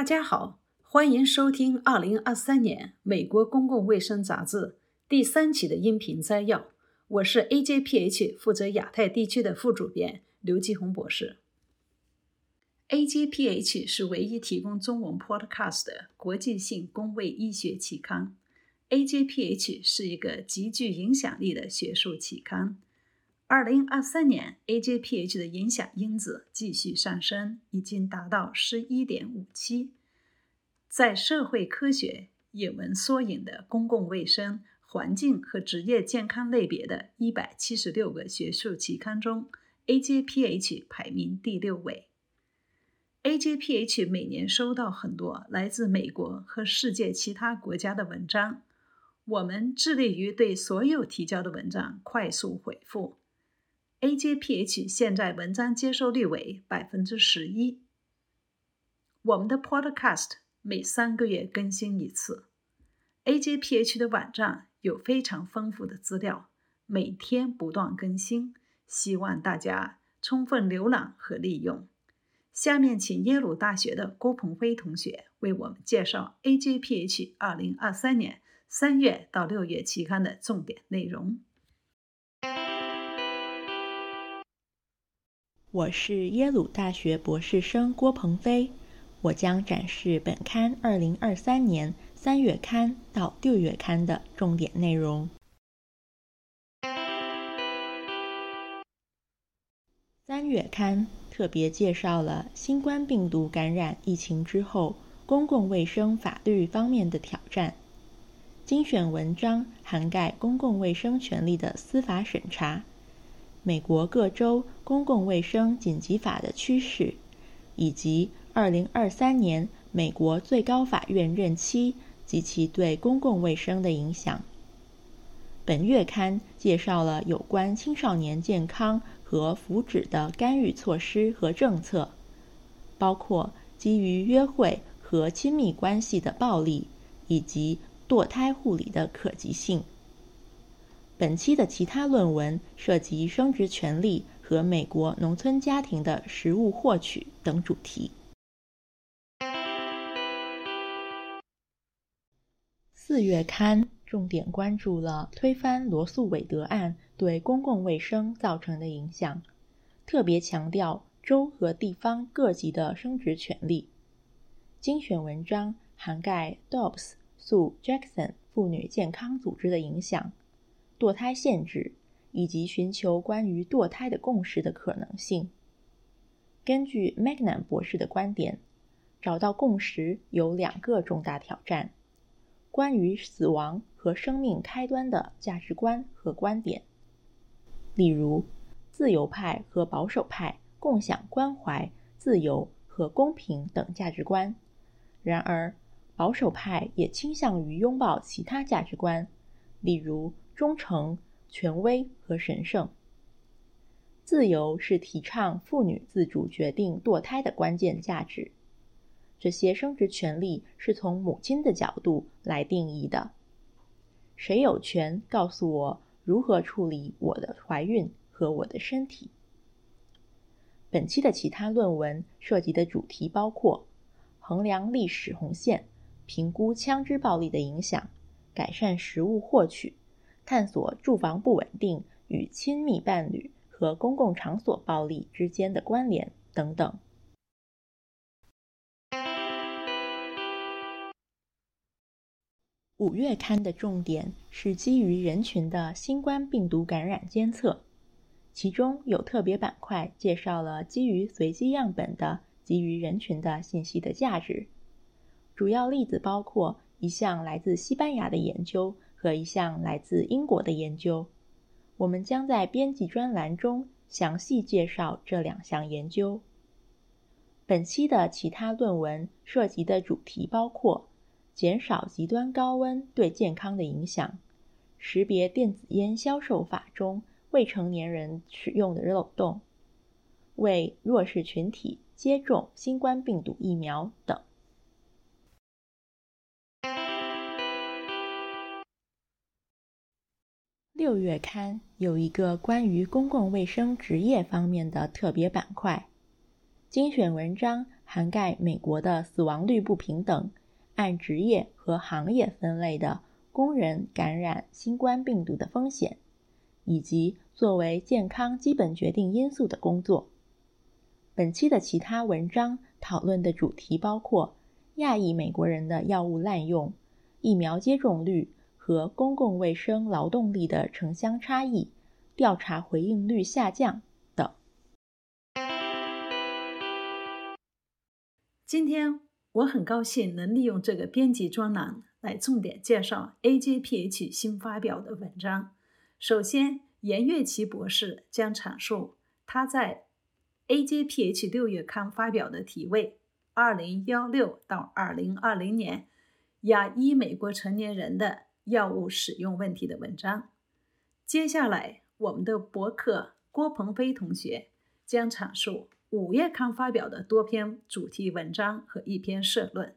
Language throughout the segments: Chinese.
大家好，欢迎收听二零二三年美国公共卫生杂志第三期的音频摘要。我是 AJPH 负责亚太地区的副主编刘继红博士。AJPH 是唯一提供中文 podcast 的国际性公卫医学期刊。AJPH 是一个极具影响力的学术期刊。二零二三年，AJPH 的影响因子继续上升，已经达到十一点五七。在社会科学引文缩影的公共卫生、环境和职业健康类别的一百七十六个学术期刊中，AJPH 排名第六位。AJPH 每年收到很多来自美国和世界其他国家的文章，我们致力于对所有提交的文章快速回复。AJPH 现在文章接受率为百分之十一。我们的 Podcast 每三个月更新一次。AJPH 的网站有非常丰富的资料，每天不断更新，希望大家充分浏览和利用。下面请耶鲁大学的郭鹏飞同学为我们介绍 AJPH 二零二三年三月到六月期刊的重点内容。我是耶鲁大学博士生郭鹏飞，我将展示本刊二零二三年三月刊到六月刊的重点内容。三月刊特别介绍了新冠病毒感染疫情之后公共卫生法律方面的挑战，精选文章涵盖公共卫生权利的司法审查。美国各州公共卫生紧急法的趋势，以及2023年美国最高法院任期及其对公共卫生的影响。本月刊介绍了有关青少年健康和福祉的干预措施和政策，包括基于约会和亲密关系的暴力，以及堕胎护理的可及性。本期的其他论文涉及生殖权利和美国农村家庭的食物获取等主题。四月刊重点关注了推翻罗素韦德案对公共卫生造成的影响，特别强调州和地方各级的生殖权利。精选文章涵盖 Dobbs 诉 Jackson 妇女健康组织的影响。堕胎限制以及寻求关于堕胎的共识的可能性。根据 Magnan 博士的观点，找到共识有两个重大挑战：关于死亡和生命开端的价值观和观点。例如，自由派和保守派共享关怀、自由和公平等价值观，然而保守派也倾向于拥抱其他价值观，例如。忠诚、权威和神圣。自由是提倡妇女自主决定堕胎的关键价值。这些生殖权利是从母亲的角度来定义的。谁有权告诉我如何处理我的怀孕和我的身体？本期的其他论文涉及的主题包括衡量历史红线、评估枪支暴力的影响、改善食物获取。探索住房不稳定与亲密伴侣和公共场所暴力之间的关联等等。五月刊的重点是基于人群的新冠病毒感染监测，其中有特别板块介绍了基于随机样本的基于人群的信息的价值。主要例子包括一项来自西班牙的研究。和一项来自英国的研究，我们将在编辑专栏中详细介绍这两项研究。本期的其他论文涉及的主题包括减少极端高温对健康的影响、识别电子烟销售法中未成年人使用的漏洞、为弱势群体接种新冠病毒疫苗等。六月刊有一个关于公共卫生职业方面的特别板块，精选文章涵盖美国的死亡率不平等，按职业和行业分类的工人感染新冠病毒的风险，以及作为健康基本决定因素的工作。本期的其他文章讨论的主题包括亚裔美国人的药物滥用、疫苗接种率和公共卫生劳动力的城乡差异、调查回应率下降等。今天我很高兴能利用这个编辑专栏来重点介绍 AJPH 新发表的文章。首先，严月琪博士将阐述他在 AJPH 六月刊发表的题为《二零幺六到二零二零年亚裔美国成年人的药物使用问题》的文章。接下来，我们的博客郭鹏飞同学将阐述五月刊发表的多篇主题文章和一篇社论。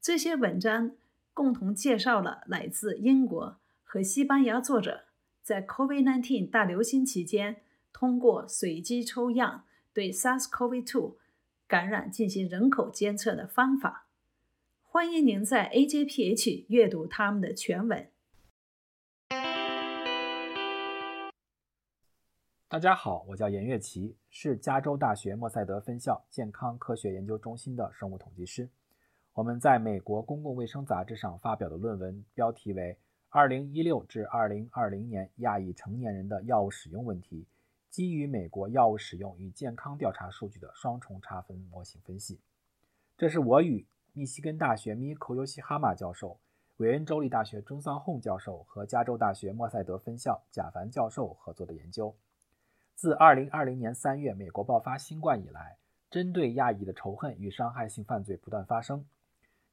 这些文章共同介绍了来自英国和西班牙作者在 COVID-19 大流行期间通过随机抽样。对 SARS-CoV-2 感染进行人口监测的方法。欢迎您在 AJPH 阅读他们的全文。大家好，我叫严月琪，是加州大学莫塞德分校健康科学研究中心的生物统计师。我们在美国公共卫生杂志上发表的论文标题为《2016至2020年亚裔成年人的药物使用问题》。基于美国药物使用与健康调查数据的双重差分模型分析，这是我与密西根大学米口尤西哈马教授、韦恩州立大学中桑洪教授和加州大学莫塞德分校贾凡教授合作的研究。自2020年3月美国爆发新冠以来，针对亚裔的仇恨与伤害性犯罪不断发生。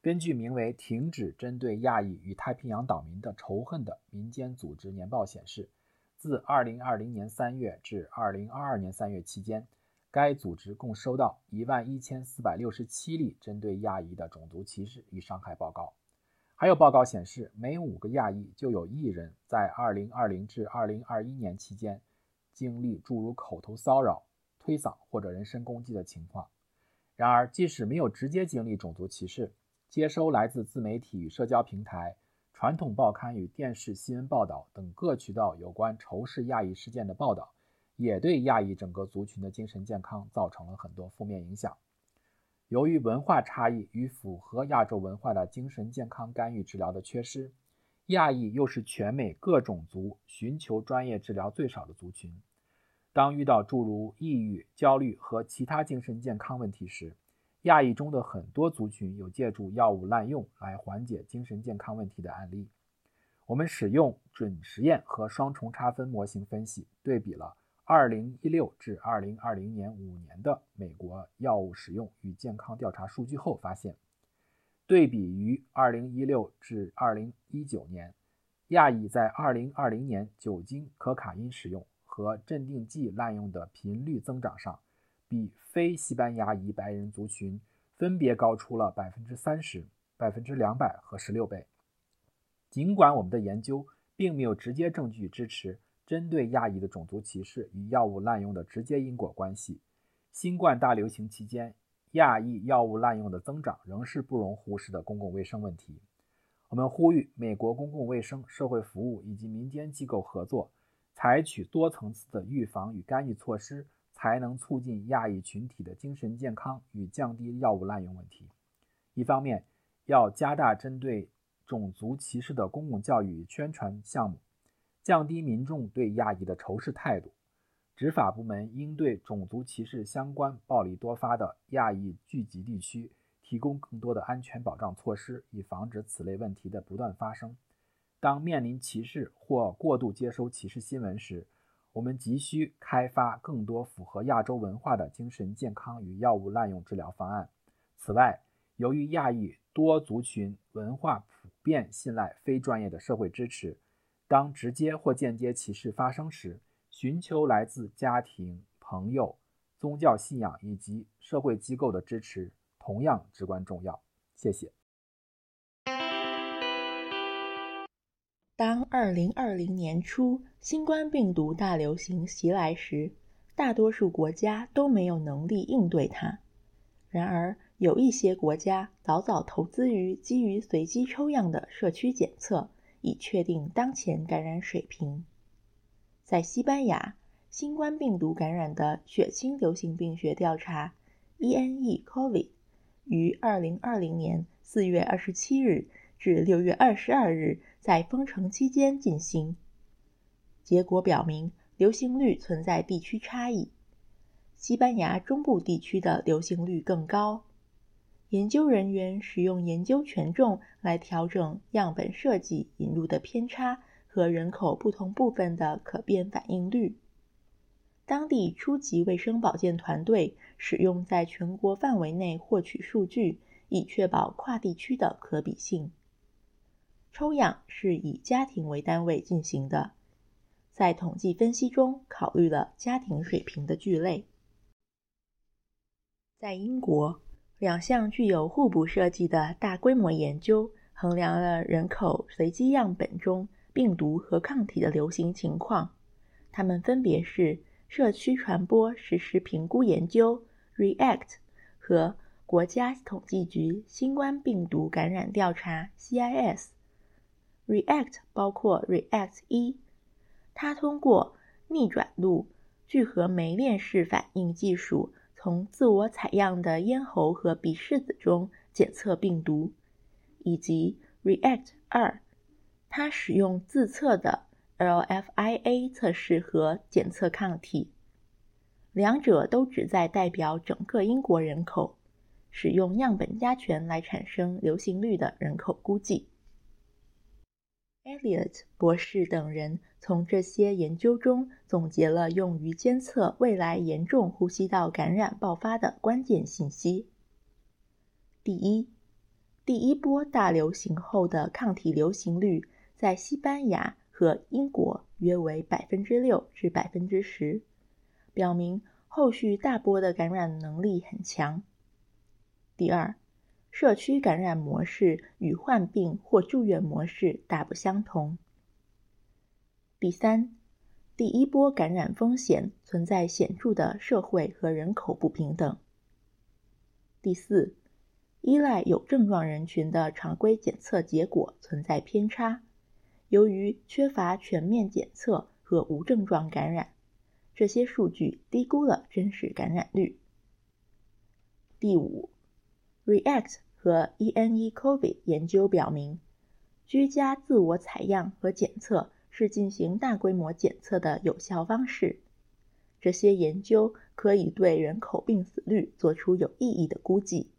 根据名为“停止针对亚裔与太平洋岛民的仇恨”的民间组织年报显示。自2020年3月至2022年3月期间，该组织共收到11,467例针对亚裔的种族歧视与伤害报告。还有报告显示，每五个亚裔就有一人在2020至2021年期间经历诸如口头骚扰、推搡或者人身攻击的情况。然而，即使没有直接经历种族歧视，接收来自自媒体与社交平台。传统报刊与电视新闻报道等各渠道有关仇视亚裔事件的报道，也对亚裔整个族群的精神健康造成了很多负面影响。由于文化差异与符合亚洲文化的精神健康干预治疗的缺失，亚裔又是全美各种族寻求专业治疗最少的族群。当遇到诸如抑郁、焦虑和其他精神健康问题时，亚裔中的很多族群有借助药物滥用来缓解精神健康问题的案例。我们使用准实验和双重差分模型分析，对比了2016至2020年五年的美国药物使用与健康调查数据后发现，对比于2016至2019年，亚裔在2020年酒精、可卡因使用和镇定剂滥用的频率增长上。比非西班牙裔白人族群分别高出了百分之三十、百分之两百和十六倍。尽管我们的研究并没有直接证据支持针对亚裔的种族歧视与药物滥用的直接因果关系，新冠大流行期间亚裔药物滥用的增长仍是不容忽视的公共卫生问题。我们呼吁美国公共卫生、社会服务以及民间机构合作，采取多层次的预防与干预措施。才能促进亚裔群体的精神健康与降低药物滥用问题。一方面，要加大针对种族歧视的公共教育宣传项目，降低民众对亚裔的仇视态度。执法部门应对种族歧视相关暴力多发的亚裔聚集地区提供更多的安全保障措施，以防止此类问题的不断发生。当面临歧视或过度接收歧视新闻时，我们急需开发更多符合亚洲文化的精神健康与药物滥用治疗方案。此外，由于亚裔多族群文化普遍信赖非专业的社会支持，当直接或间接歧视发生时，寻求来自家庭、朋友、宗教信仰以及社会机构的支持同样至关重要。谢谢。当2020年初新冠病毒大流行袭来时，大多数国家都没有能力应对它。然而，有一些国家早早投资于基于随机抽样的社区检测，以确定当前感染水平。在西班牙，新冠病毒感染的血清流行病学调查 （ENE-COVID） 于2020年4月27日至6月22日在封城期间进行。结果表明，流行率存在地区差异。西班牙中部地区的流行率更高。研究人员使用研究权重来调整样本设计引入的偏差和人口不同部分的可变反应率。当地初级卫生保健团队使用在全国范围内获取数据，以确保跨地区的可比性。抽样是以家庭为单位进行的，在统计分析中考虑了家庭水平的聚类。在英国，两项具有互补设计的大规模研究衡量了人口随机样本中病毒和抗体的流行情况。它们分别是社区传播实时评估研究 （REACT） 和国家统计局新冠病毒感染调查 （CIS）。REACT 包括 REACT 一，它通过逆转录聚合酶链式反应技术。从自我采样的咽喉和鼻拭子中检测病毒，以及 REACT 二，它使用自测的 LFIA 测试和检测抗体，两者都旨在代表整个英国人口，使用样本加权来产生流行率的人口估计。Elliot 博士等人从这些研究中总结了用于监测未来严重呼吸道感染爆发的关键信息。第一，第一波大流行后的抗体流行率在西班牙和英国约为百分之六至百分之十，表明后续大波的感染能力很强。第二。社区感染模式与患病或住院模式大不相同。第三，第一波感染风险存在显著的社会和人口不平等。第四，依赖有症状人群的常规检测结果存在偏差，由于缺乏全面检测和无症状感染，这些数据低估了真实感染率。第五，React。和 ENE-COVID 研究表明，居家自我采样和检测是进行大规模检测的有效方式。这些研究可以对人口病死率做出有意义的估计，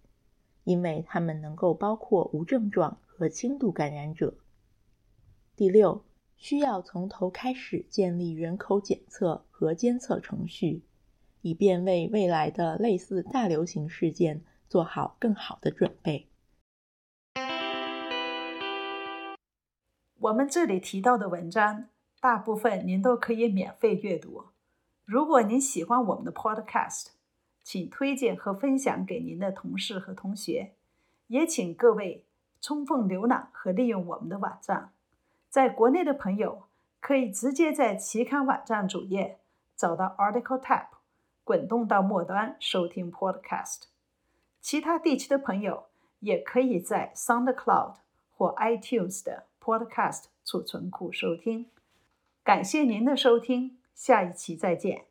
因为它们能够包括无症状和轻度感染者。第六，需要从头开始建立人口检测和监测程序，以便为未来的类似大流行事件。做好更好的准备。我们这里提到的文章，大部分您都可以免费阅读。如果您喜欢我们的 Podcast，请推荐和分享给您的同事和同学。也请各位充分浏览和利用我们的网站。在国内的朋友，可以直接在期刊网站主页找到 Article Tab，滚动到末端收听 Podcast。其他地区的朋友也可以在 SoundCloud 或 iTunes 的 Podcast 储存库收听。感谢您的收听，下一期再见。